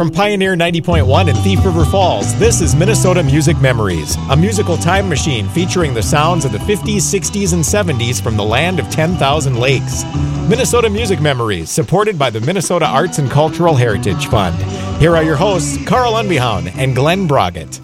From Pioneer 90.1 in Thief River Falls, this is Minnesota Music Memories, a musical time machine featuring the sounds of the 50s, 60s, and 70s from the land of 10,000 lakes. Minnesota Music Memories, supported by the Minnesota Arts and Cultural Heritage Fund. Here are your hosts, Carl Unbehound and Glen Braget.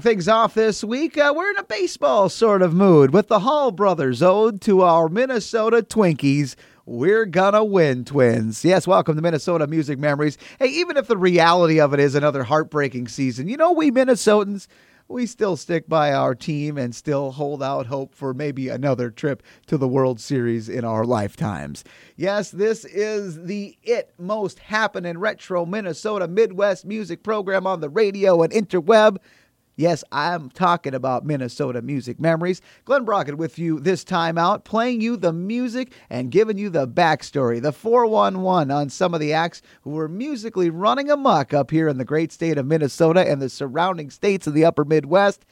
Kicking things off this week, uh, we're in a baseball sort of mood with the Hall Brothers ode to our Minnesota Twinkies. We're gonna win, twins. Yes, welcome to Minnesota Music Memories. Hey, even if the reality of it is another heartbreaking season, you know, we Minnesotans, we still stick by our team and still hold out hope for maybe another trip to the World Series in our lifetimes. Yes, this is the It Most Happening Retro Minnesota Midwest music program on the radio and interweb. Yes, I'm talking about Minnesota music memories. Glen Braget with you this time out, playing you the music and giving you the backstory, the 411 on some of the acts who were musically running amok up here in the great state of Minnesota and the surrounding states of the upper Midwest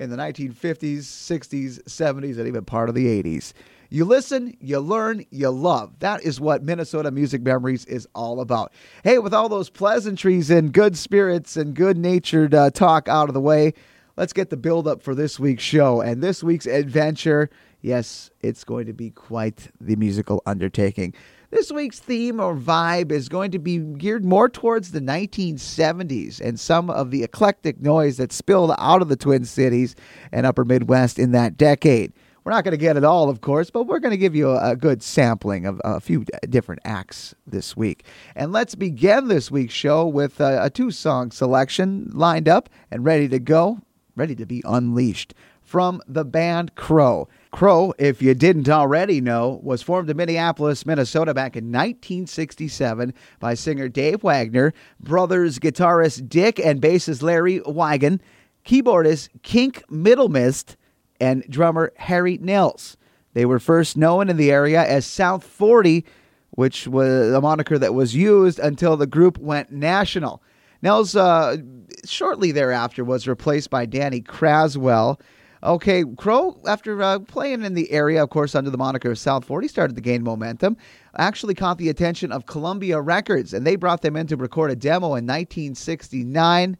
in the 1950s, 60s, 70s, and even part of the 80s. You listen, you learn, you love. That is what Minnesota Music Memories is all about. Hey, with all those pleasantries and good spirits and good natured uh, talk out of the way, let's get the build up for this week's show. And this week's adventure, yes, it's going to be quite the musical undertaking. This week's theme or vibe is going to be geared more towards the 1970s and some of the eclectic noise that spilled out of the Twin Cities and Upper Midwest in that decade. We're not going to get it all, of course, but we're going to give you a, a, good sampling of a few different acts this week. And let's begin this week's show with a, a two song selection lined up and ready to go, ready to be unleashed from the band Crow. Crow, if you didn't already know, was formed in Minneapolis, Minnesota back in 1967 by singer Dave Wagner, brothers guitarist Dick and bassist Larry Wiegand, keyboardist Kink Middlemist, and drummer Harry Nehls. They were first known in the area as South 40, which was a moniker that was used until the group went national. Nehls, uh, shortly thereafter, was replaced by Danny Craswell. Okay, Crow, after uh, playing in the area, of course, under the moniker of South 40, started to gain momentum. Actually, caught the attention of Columbia Records, and they brought them in to record a demo in 1969,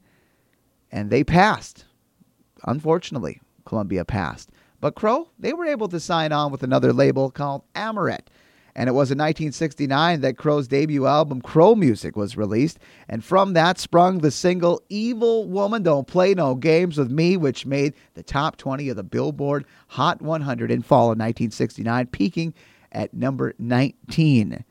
and they passed, unfortunately. Columbia passed. But Crow, they were able to sign on with another label called Amaret. And it was in 1969 that Crow's debut album, Crow Music, was released. And from that sprung the single Evil Woman Don't Play No Games with Me, which made the top 20 of the Billboard Hot 100 in fall of 1969, peaking at number 19.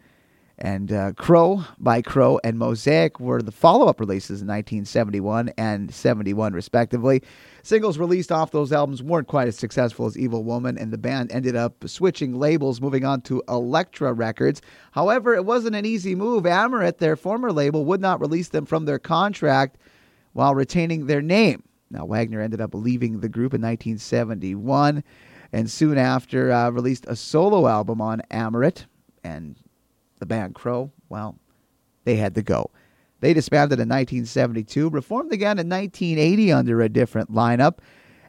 And uh, Crow by Crow and Mosaic were the follow up releases in 1971 and 71, respectively. Singles released off those albums weren't quite as successful as Evil Woman, and the band ended up switching labels, moving on to Elektra Records. However, it wasn't an easy move. Amaret, their former label, would not release them from their contract while retaining their name. Now, Wagner ended up leaving the group in 1971 and soon after uh, released a solo album on Amaret. And the band Crow, well, they had to go. They disbanded in 1972, reformed again in 1980 under a different lineup,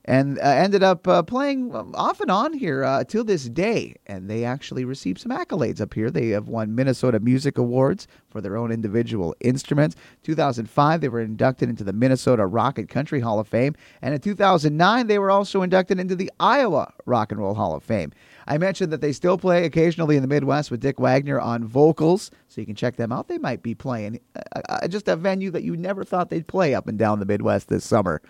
and uh, ended up uh, playing off and on here uh, till this day. And they actually received some accolades up here. They have won Minnesota Music Awards for their own individual instruments. 2005, they were inducted into the Minnesota Rock and Country Hall of Fame, and in 2009, they were also inducted into the Iowa Rock and Roll Hall of Fame. I mentioned that they still play occasionally in the Midwest with Dick Wagner on vocals, so you can check them out. They might be playing uh, uh, just a venue that you never thought they'd play up and down the Midwest this summer.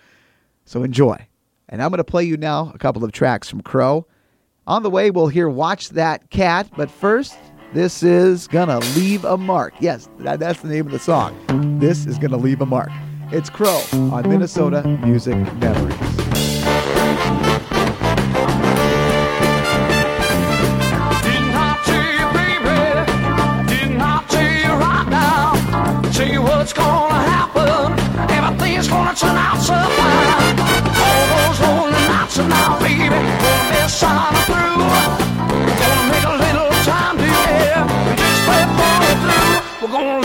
So enjoy. And I'm going to play you now a couple of tracks from Crow. On the way, we'll hear Watch That Cat, but first, this is Gonna Leave a Mark. Yes, that, that's the name of the song. This is Gonna Leave a Mark. It's Crow on Minnesota Music Memories. Through. Gonna make a little time to just through. We're gonna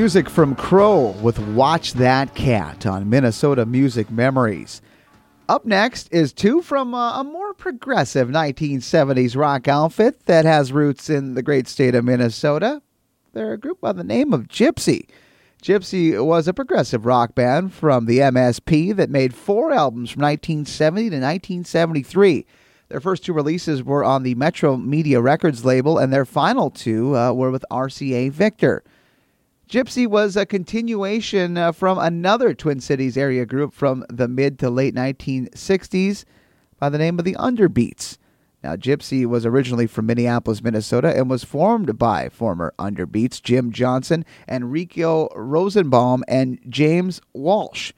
Music from Crow with Watch That Cat on Minnesota Music Memories. Up next is two from uh, a more progressive 1970s rock outfit that has roots in the great state of Minnesota. They're a group by the name of Gypsy. Gypsy was a progressive rock band from the MSP that made four albums from 1970 to 1973. Their first two releases were on the Metromedia Records label, and their final two uh, were with RCA Victor. Gypsy was a continuation uh, from another Twin Cities area group from the mid to late 1960s by the name of the Underbeats. Now, Gypsy was originally from Minneapolis, Minnesota, and was formed by former Underbeats Jim Johnson, Enrico Rosenbaum, and James Walsh.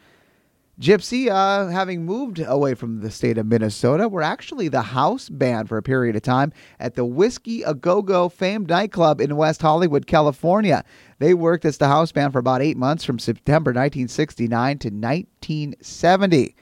Gypsy, uh, having moved away from the state of Minnesota, were actually the house band for a period of time at the Whisky A Go Go famed nightclub in West Hollywood, California. They worked as the house band for about eight months from September 1969 to 1970.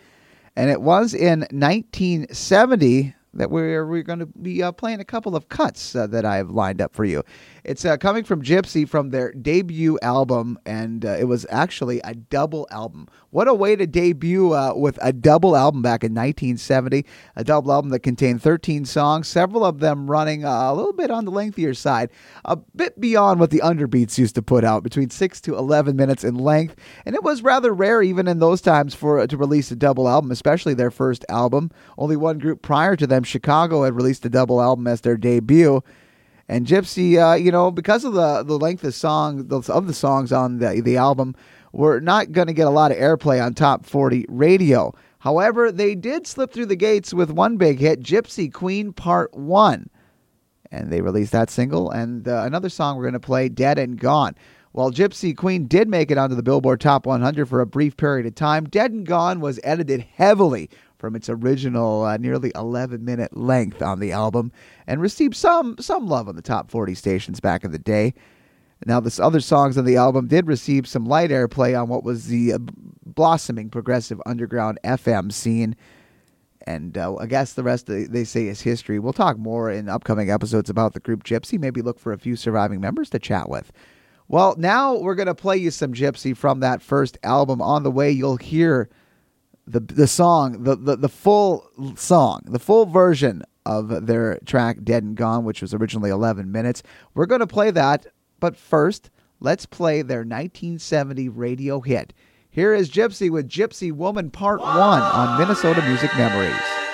And it was in 1970 that we're, we're going to be uh, playing a couple of cuts uh, that I have lined up for you. It's uh, coming from Gypsy from their debut album, and uh, it was actually a double album. What a way to debut uh, with a double album back in 1970. A double album that contained 13 songs, several of them running uh, a little bit on the lengthier side, a bit beyond what the Underbeats used to put out, between 6 to 11 minutes in length. And it was rather rare even in those times for to release a double album, especially their first album. Only one group prior to them, Chicago, had released a double album as their debut. And Gypsy, uh, you know, because of the the length of song of the songs on the the album, were not going to get a lot of airplay on top 40 radio. However, they did slip through the gates with one big hit, Gypsy Queen Part 1. And they released that single and uh, another song we're going to play, Dead and Gone. While Gypsy Queen did make it onto the Billboard Top 100 for a brief period of time, Dead and Gone was edited heavily from its original uh, nearly 11 minute length on the album and received some some love on the top 40 stations back in the day. Now, this other songs on the album did receive some light airplay on what was the uh, blossoming progressive underground FM scene. And uh, I guess the rest they say is history. We'll talk more in upcoming episodes about the group Gypsy. Maybe look for a few surviving members to chat with. Well, now we're going to play you some Gypsy from that first album. On the way, you'll hear the the song, the, the, the full song, the full version of their track Dead and Gone, which was originally 11 minutes. We're going to play that, but first, let's play their 1970 radio hit. Here is Gypsy with Gypsy Woman Part 1 on Minnesota Music Memories.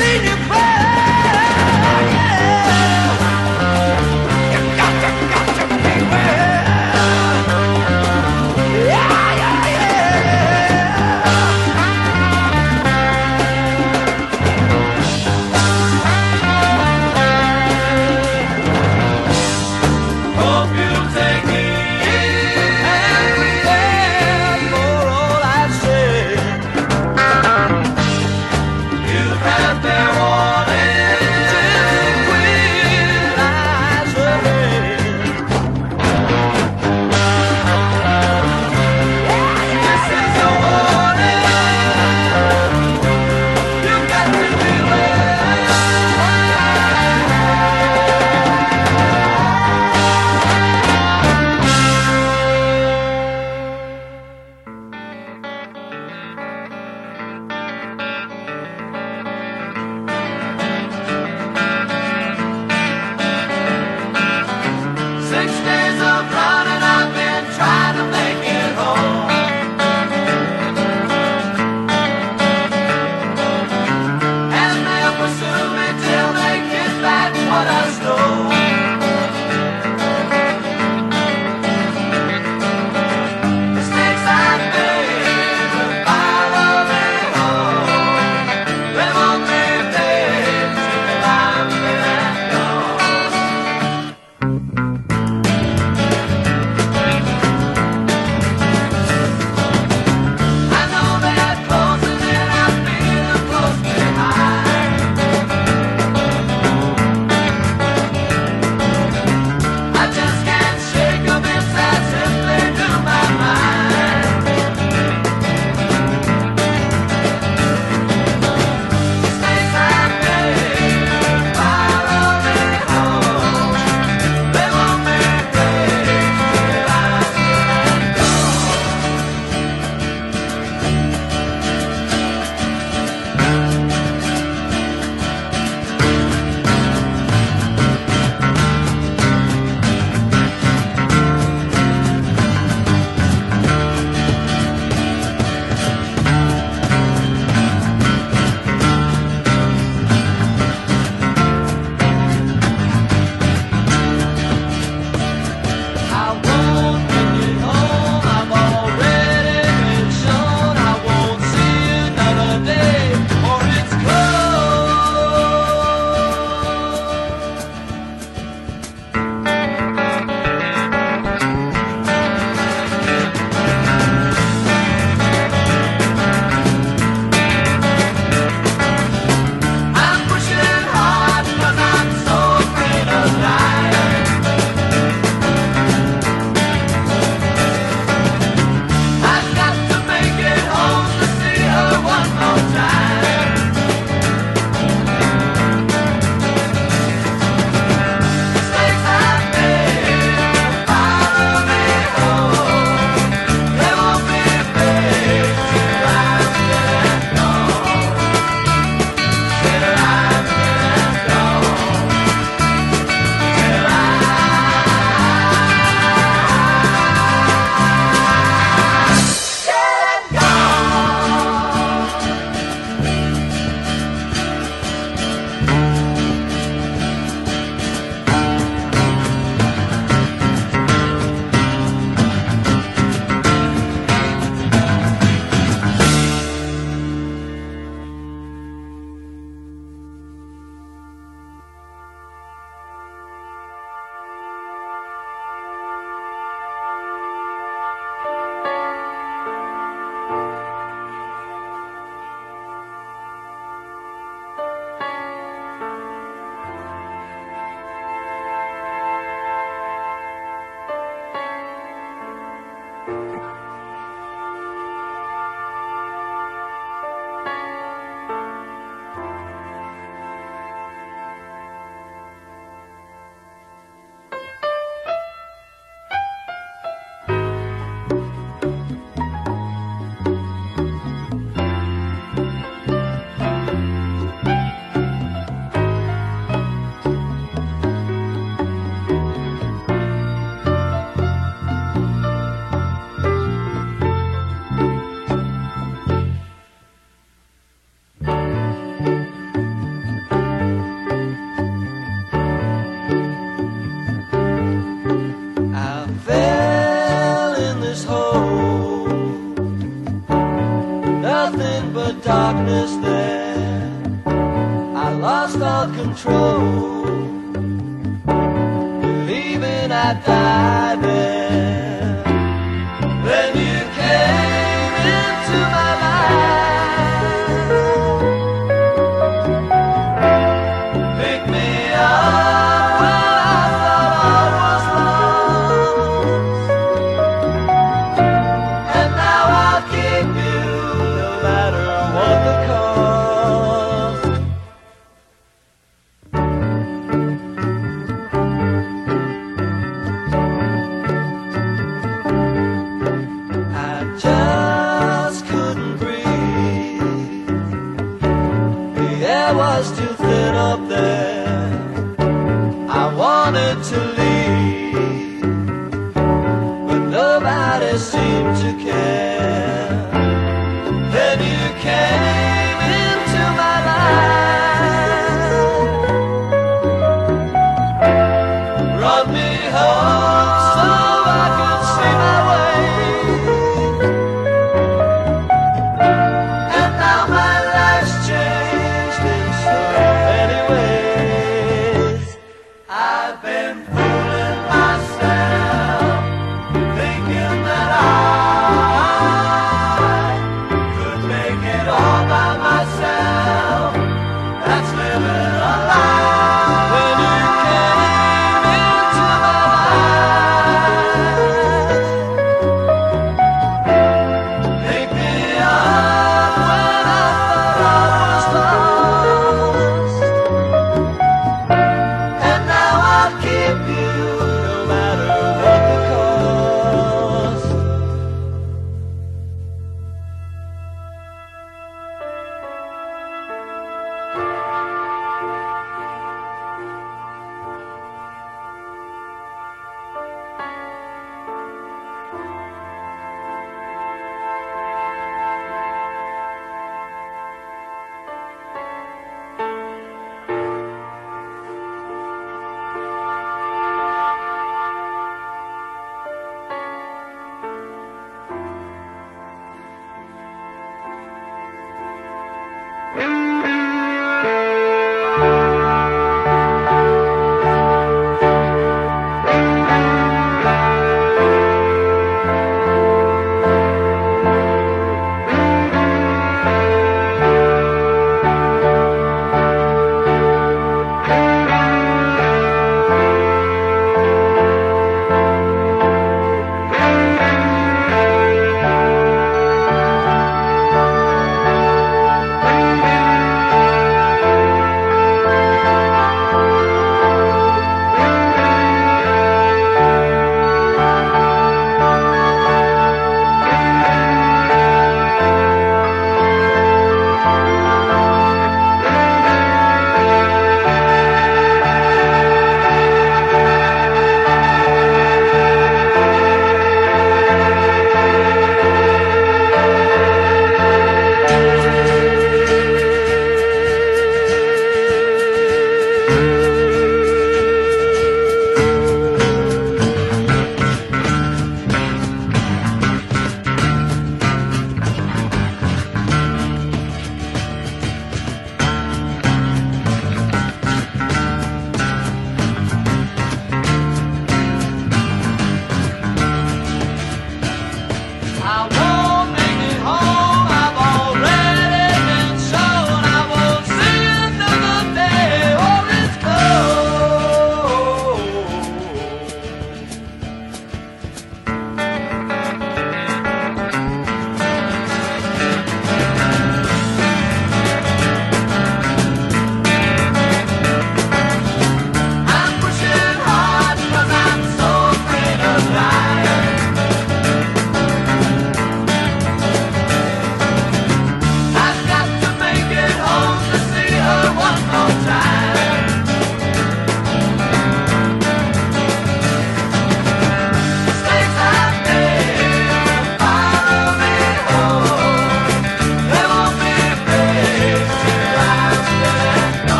seen you play.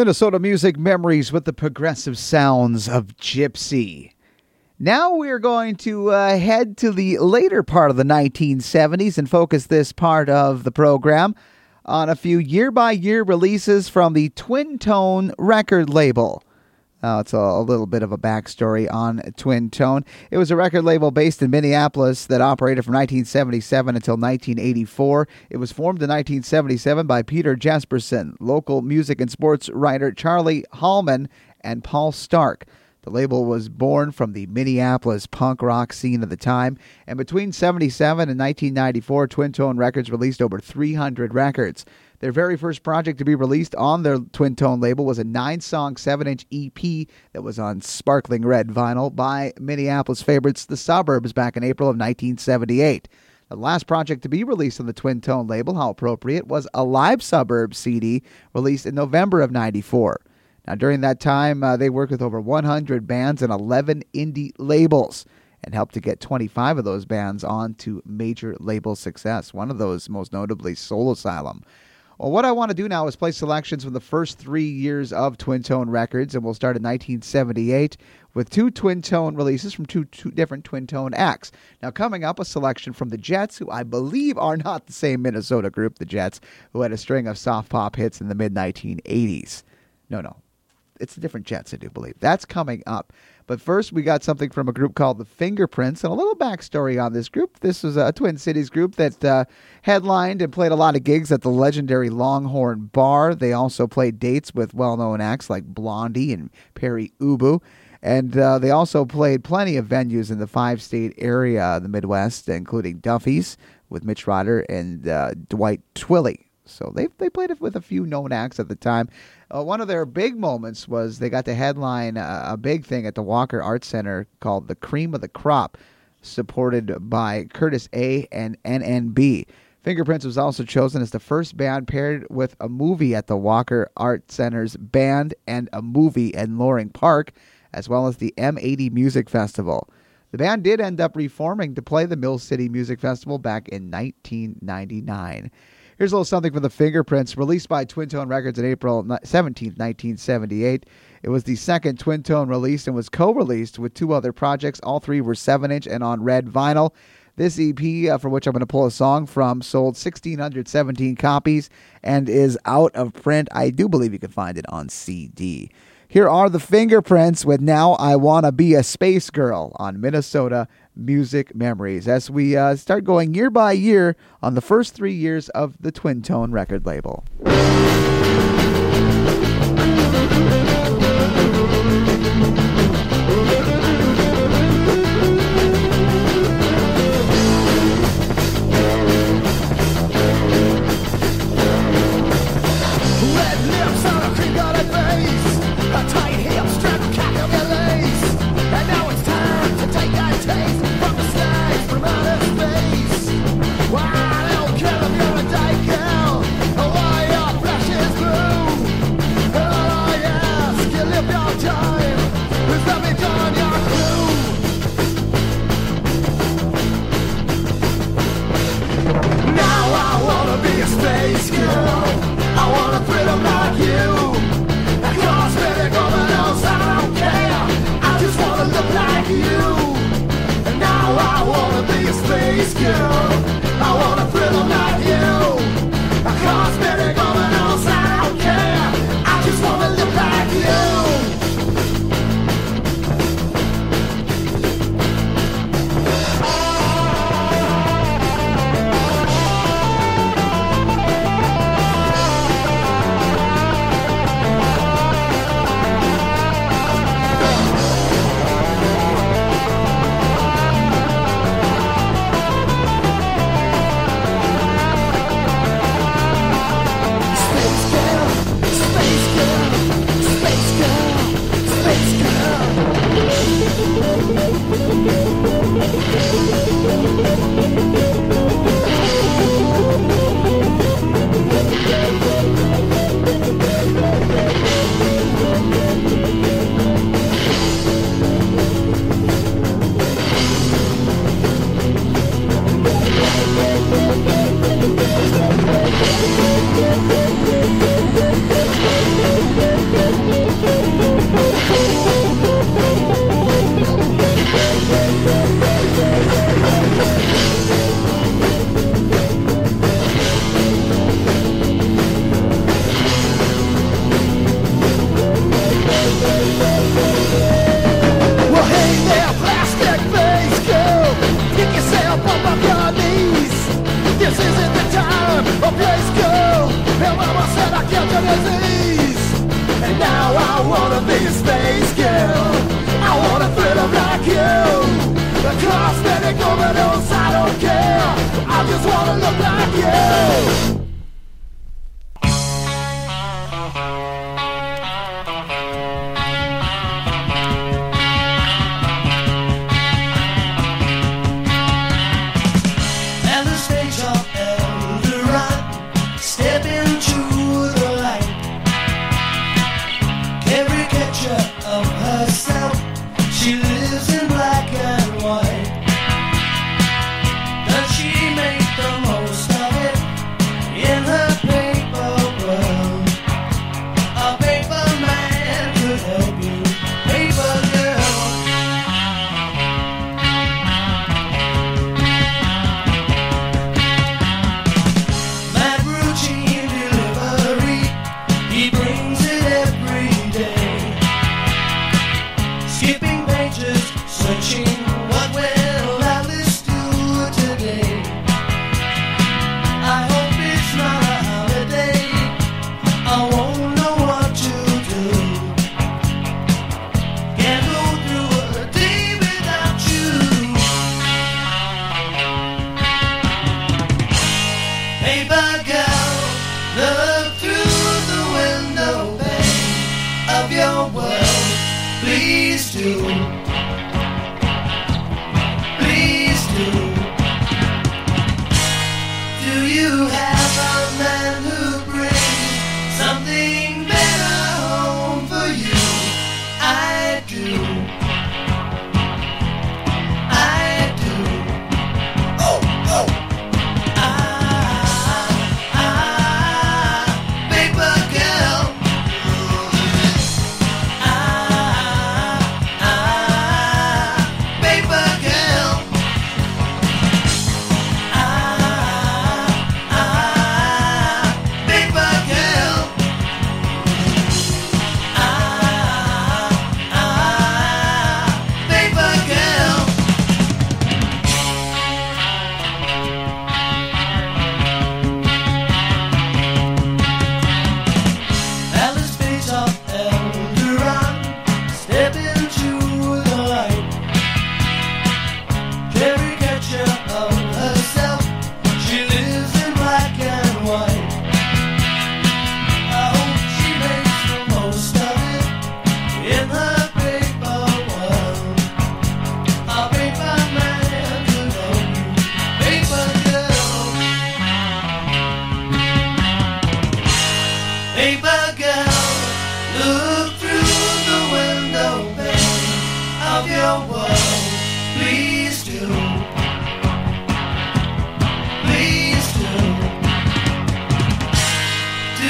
Minnesota music memories with the progressive sounds of Gypsy. Now we're going to uh, head to the later part of the 1970s and focus this part of the program on a few year by year releases from the Twin Tone record label. Now, it's a, a little bit of a backstory on Twin Tone. It was a record label based in Minneapolis that operated from 1977 until 1984. It was formed in 1977 by Peter Jesperson, local music and sports writer Charlie Hallman, and Paul Stark. The label was born from the Minneapolis punk rock scene of the time, and between 77 and 1994, Twin Tone Records released over 300 records. Their very first project to be released on their Twin Tone label was a nine song, seven inch EP that was on sparkling red vinyl by Minneapolis favorites The Suburbs back in April of 1978. The last project to be released on the Twin Tone label, how appropriate, was a live Suburbs CD released in November of 94. Now, during that time, uh, they worked with over 100 bands and 11 indie labels and helped to get 25 of those bands on to major label success. One of those, most notably, Soul Asylum. Well, what I want to do now is play selections from the first three years of Twin Tone Records, and we'll start in 1978 with two Twin Tone releases from two, two different Twin Tone acts. Now, coming up, a selection from the Jets, who I believe are not the same Minnesota group, the Jets, who had a string of soft pop hits in the mid 1980s. No, no, it's a different Jets, I do believe. That's coming up. But first, we got something from a group called the Fingerprints, and a little backstory on this group. This was a Twin Cities group that uh, headlined and played a lot of gigs at the legendary Longhorn Bar. They also played dates with well known acts like Blondie and Pere Ubu. And uh, they also played plenty of venues in the five state area, the Midwest, including Duffy's with Mitch Ryder and uh, Dwight Twilley. So they they played it with a few known acts at the time. Uh, one of their big moments was they got to headline a, a big thing at the Walker Art Center called the Cream of the Crop, supported by Curtis A and NNB. Fingerprints was also chosen as the first band paired with a movie at the Walker Art Center's band and a movie in Loring Park, as well as the M80 Music Festival. The band did end up reforming to play the Mill City Music Festival back in 1999. Here's a little something from the Fingerprints, released by Twin Tone Records in April 17, 1978. It was the second Twin Tone release and was co released with two other projects. All three were 7 inch and on red vinyl. This EP, uh, for which I'm going to pull a song from, sold 1,617 copies and is out of print. I do believe you can find it on CD. Here are the fingerprints with Now I Wanna Be a Space Girl on Minnesota music memories as we uh, start going year by year on the first three years of the Twin Tone record label.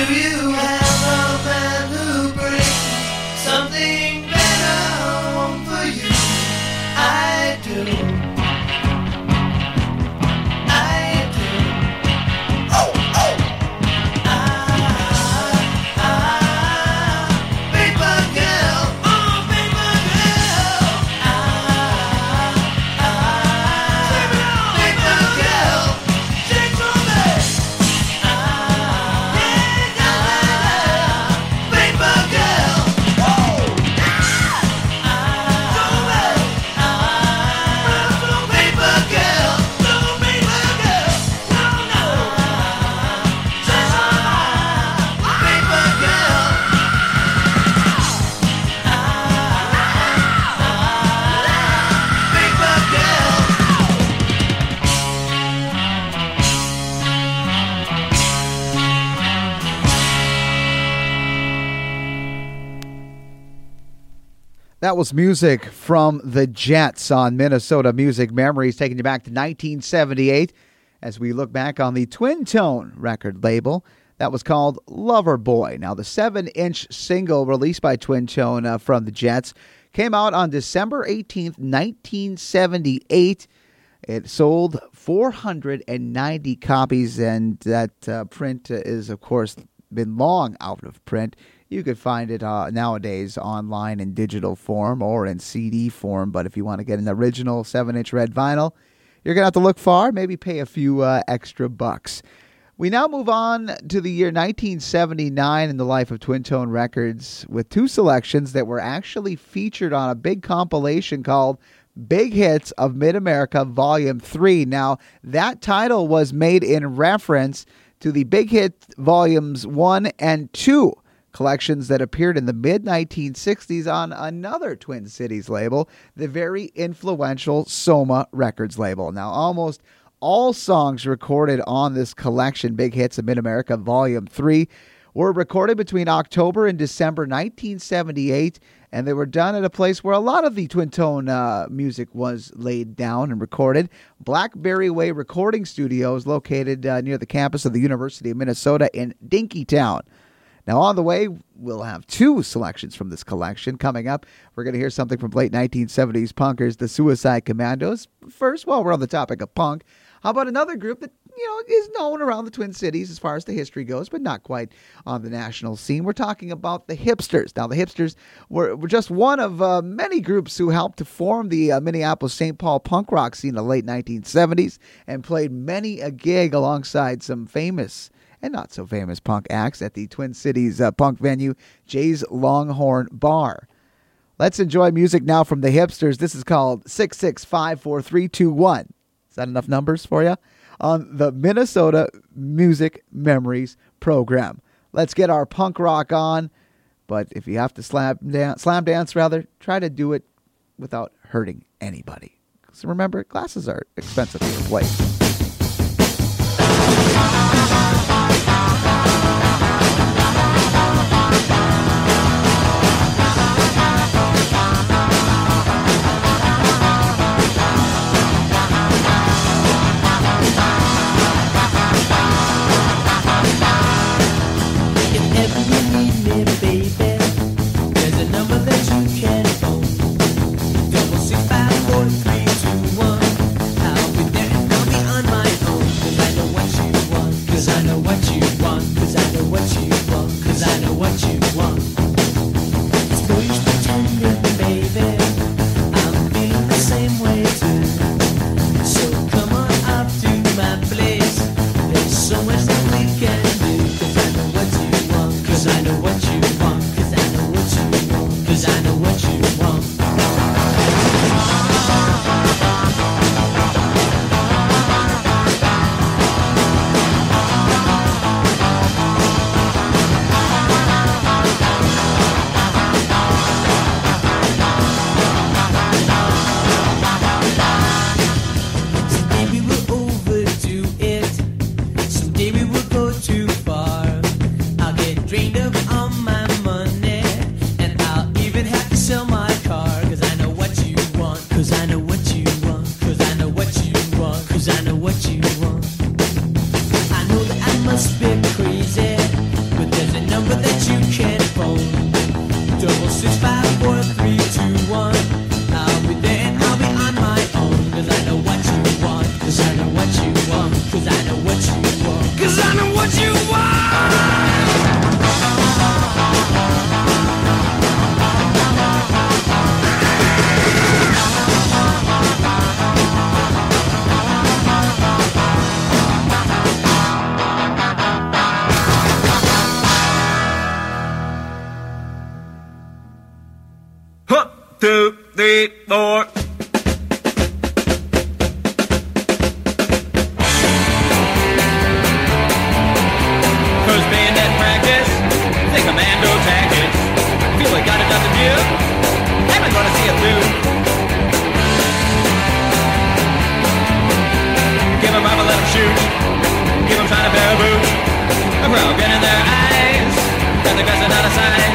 you have. that was music from the Jets on Minnesota Music Memories, taking you back to 1978 as we look back on the Twin Tone record label. That was called Lover Boy. Now, the seven inch single released by Twin Tone uh, from the Jets came out on December 18th, 1978. It sold 490 copies, and that uh, print uh, is, of course, been long out of print. You could find it uh, nowadays online in digital form or in CD form. But if you want to get an original 7 inch red vinyl, you're going to have to look far, maybe pay a few uh, extra bucks. We now move on to the year 1979 in the life of Twin Tone Records with two selections that were actually featured on a big compilation called Big Hits of Mid America Volume 3. Now, that title was made in reference to the Big Hit Volumes 1 and 2 collections that appeared in the mid 1960s on another Twin Cities label, the very influential Soma Records label. Now, almost all songs recorded on this collection, Big Hits of Mid America Volume 3, were recorded between October and December 1978, and they were done at a place where a lot of the twin tone uh, music was laid down and recorded. Blackberry Way Recording Studios, located uh, near the campus of the University of Minnesota in Dinkytown. Now, on the way, we'll have two selections from this collection coming up. We're going to hear something from late 1970s punkers, the Suicide Commandos. First, while we're on the topic of punk, how about another group that you know is known around the Twin Cities as far as the history goes, but not quite on the national scene? We're talking about the Hipsters. Now, the Hipsters were, were just one of uh, many groups who helped to form the uh, Minneapolis St. Paul punk rock scene in the late 1970s and played many a gig alongside some famous and not so famous punk acts at the Twin Cities uh, punk venue Jay's Longhorn Bar. Let's enjoy music now from the hipsters. This is called 6654321. Is that enough numbers for you? On the Minnesota Music Memories program. Let's get our punk rock on, but if you have to slam dance, slam dance rather, try to do it without hurting anybody. So remember, glasses are expensive to replace. Two, three, four. First bayonet practice, commando tactics. Feel like. Am I gonna see it through? Give rubber, shoot. Give 'em trying to bear a boot. A broken in their eyes, and the guys are not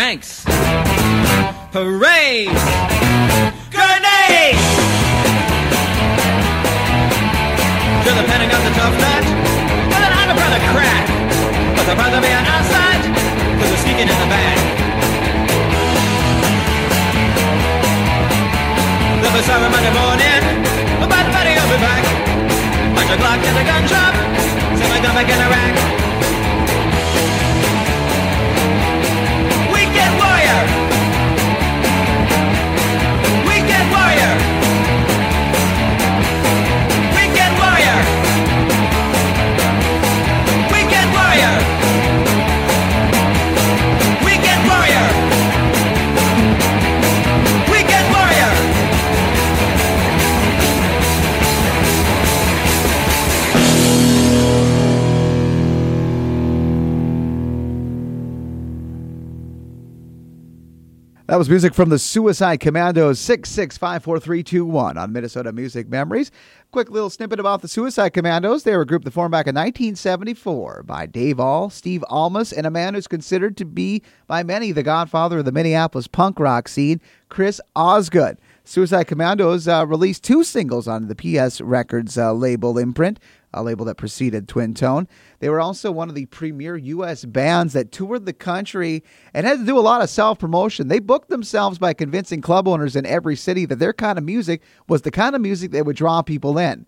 ranks. Parade! Grenade! To the Pentagon, the tough nut. Well, then I'm a brother crack. But the brother being outside, cause we're sneaking in the back. The hour Monday morning, about buddy, I'll be back. Punch a clock in the gun shop, back in the rack. Was music from the Suicide Commandos 6654321 on Minnesota Music Memories. Quick little snippet about the Suicide Commandos. They were a group that formed back in 1974 by Dave Ahl, Steve Almaas, and a man who's considered to be by many the godfather of the Minneapolis punk rock scene, Chris Osgood. Suicide Commandos uh, released two singles on the PS Records uh, label imprint, a label that preceded Twin Tone. They were also one of the premier U.S. bands that toured the country and had to do a lot of self promotion. They booked themselves by convincing club owners in every city that their kind of music was the kind of music that would draw people in.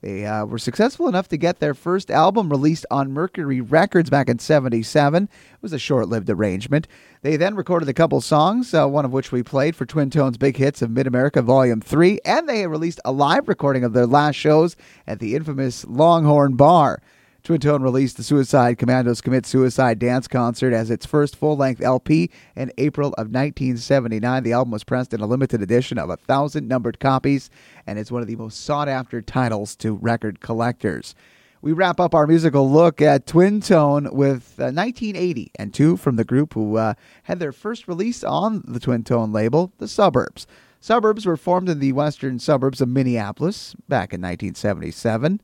They uh, were successful enough to get their first album released on Mercury Records back in 77. It was a short lived arrangement. They then recorded a couple songs, uh, one of which we played for Twin Tone's Big Hits of Mid America Volume 3, and they released a live recording of their last shows at the infamous Longhorn Bar. Twin Tone released the Suicide Commandos Commit Suicide Dance Concert as its first full length LP in April of 1979. The album was pressed in a limited edition of a thousand numbered copies, and is one of the most sought after titles to record collectors. We wrap up our musical look at Twin Tone with uh, 1980 and two from the group who uh, had their first release on the Twin Tone label, The Suburbs. Suburbs were formed in the western suburbs of Minneapolis back in 1977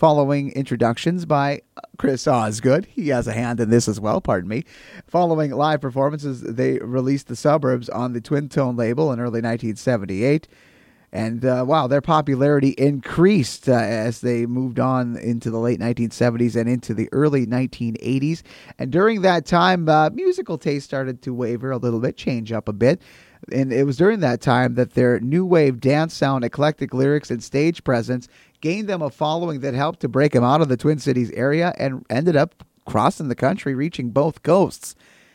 following introductions by Chris Osgood. He has a hand in this as well, pardon me. Following live performances, they released the suburbs on the Twin Tone label in early 1978. And uh, wow, their popularity increased uh, as they moved on into the late 1970s and into the early 1980s. And during that time, uh, musical taste started to waver a little bit, change up a bit. And it was during that time that their new wave dance sound, eclectic lyrics, and stage presence gained them a following that helped to break them out of the Twin Cities area and ended up crossing the country, reaching both coasts.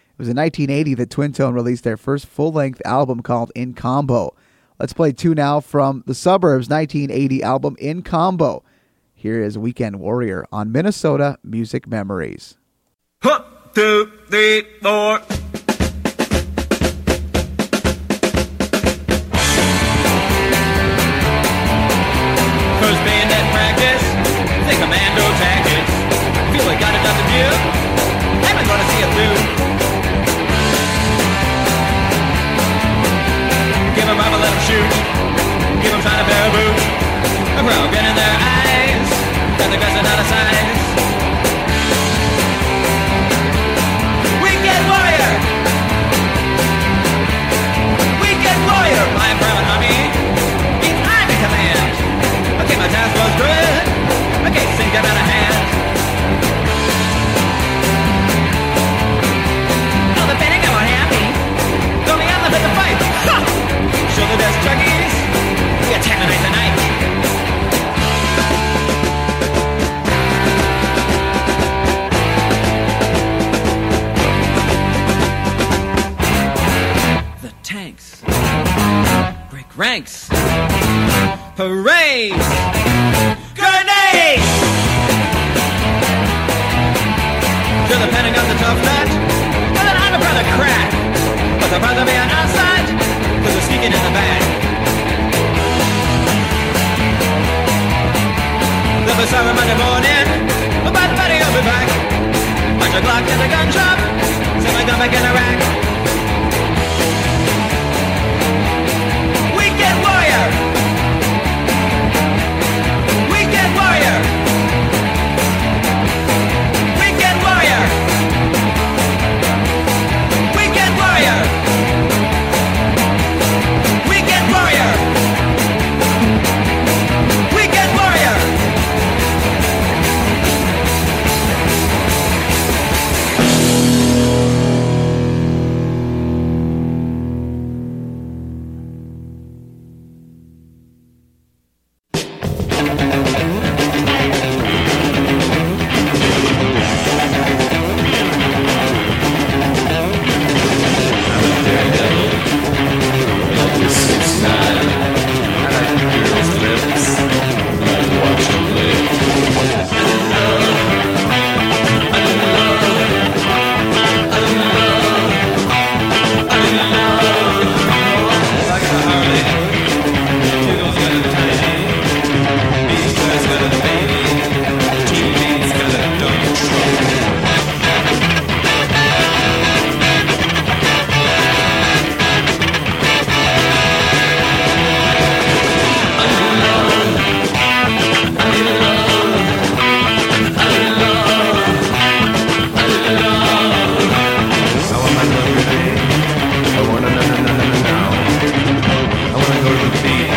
It was in 1980 that Twin Tone released their first full length album called In Combo. Let's play two now from the Suburbs 1980 album In Combo. Here is Weekend Warrior on Minnesota Music Memories. One, two, three, four. Brown grin in their eyes. Got the guts are not a size. Weekend warrior. Weekend warrior. My private army. Means I'm in command. Okay, my task was good. Okay, got out of hand. Oh, the Pentagon were happy. Throw me out the fight. Ha! Show the desk junkies. We attack the night tonight. Ranks. Parade! Grenades! To the Pentagon, the tough nut. Well, then I'm a brother crack. But the brother man outside, cause we're sneaking in the back. The hour Monday morning, about the buddy, I'll be back. Punch a clock in the gun shop, set my gun back in the rack. see.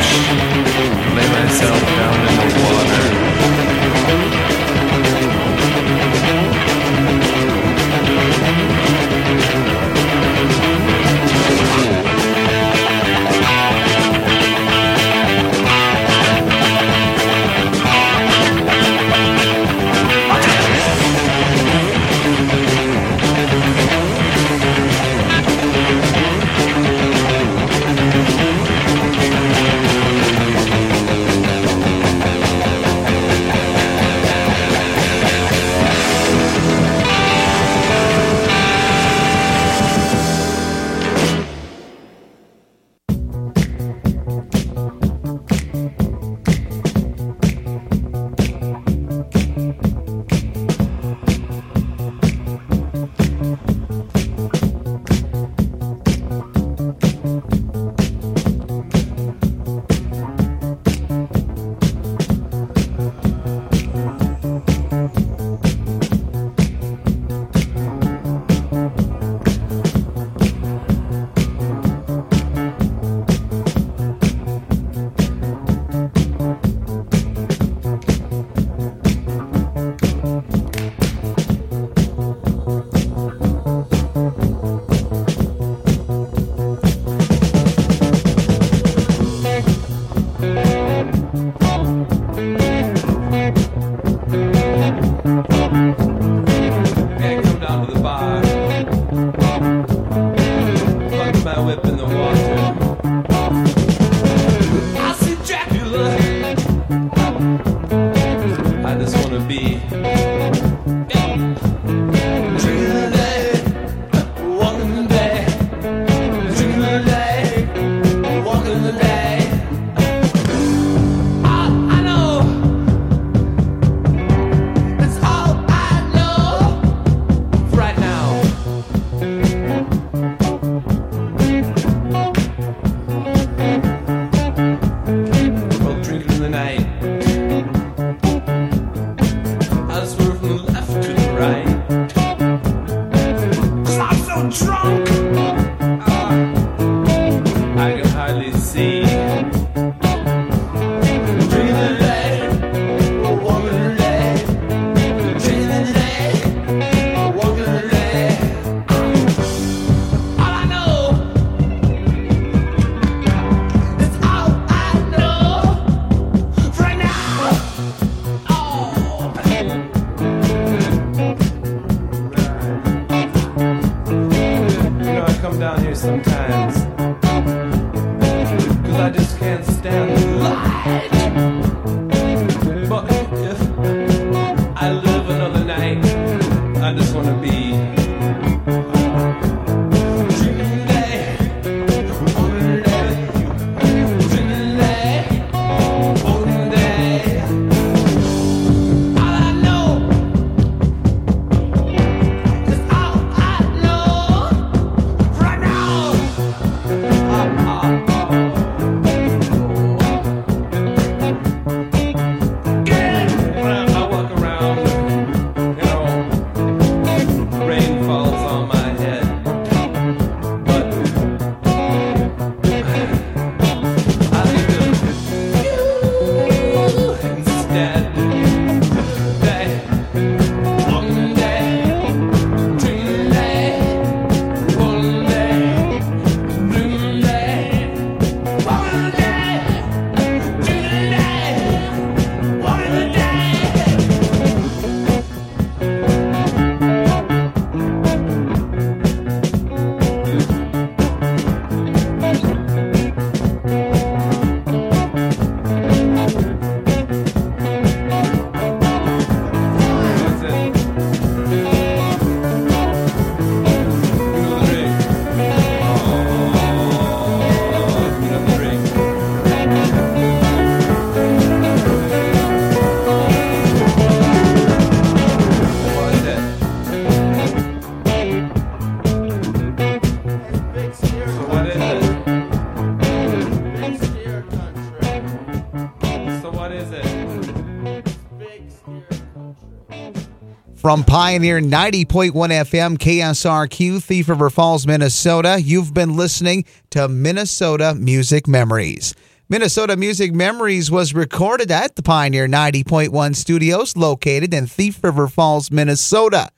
From Pioneer 90.1 FM KSRQ, Thief River Falls, Minnesota, you've been listening to Minnesota Music Memories. Minnesota Music Memories was recorded at the Pioneer 90.1 studios located in Thief River Falls, Minnesota.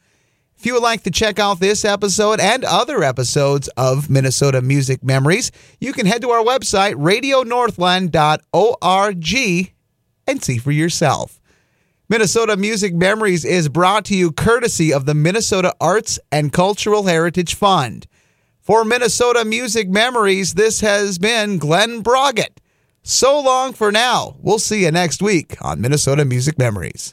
If you would like to check out this episode and other episodes of Minnesota Music Memories, you can head to our website, radionorthland.org, and see for yourself. Minnesota Music Memories is brought to you courtesy of the Minnesota Arts and Cultural Heritage Fund. For Minnesota Music Memories, this has been Glen Braget. So long for now. We'll see you next week on Minnesota Music Memories.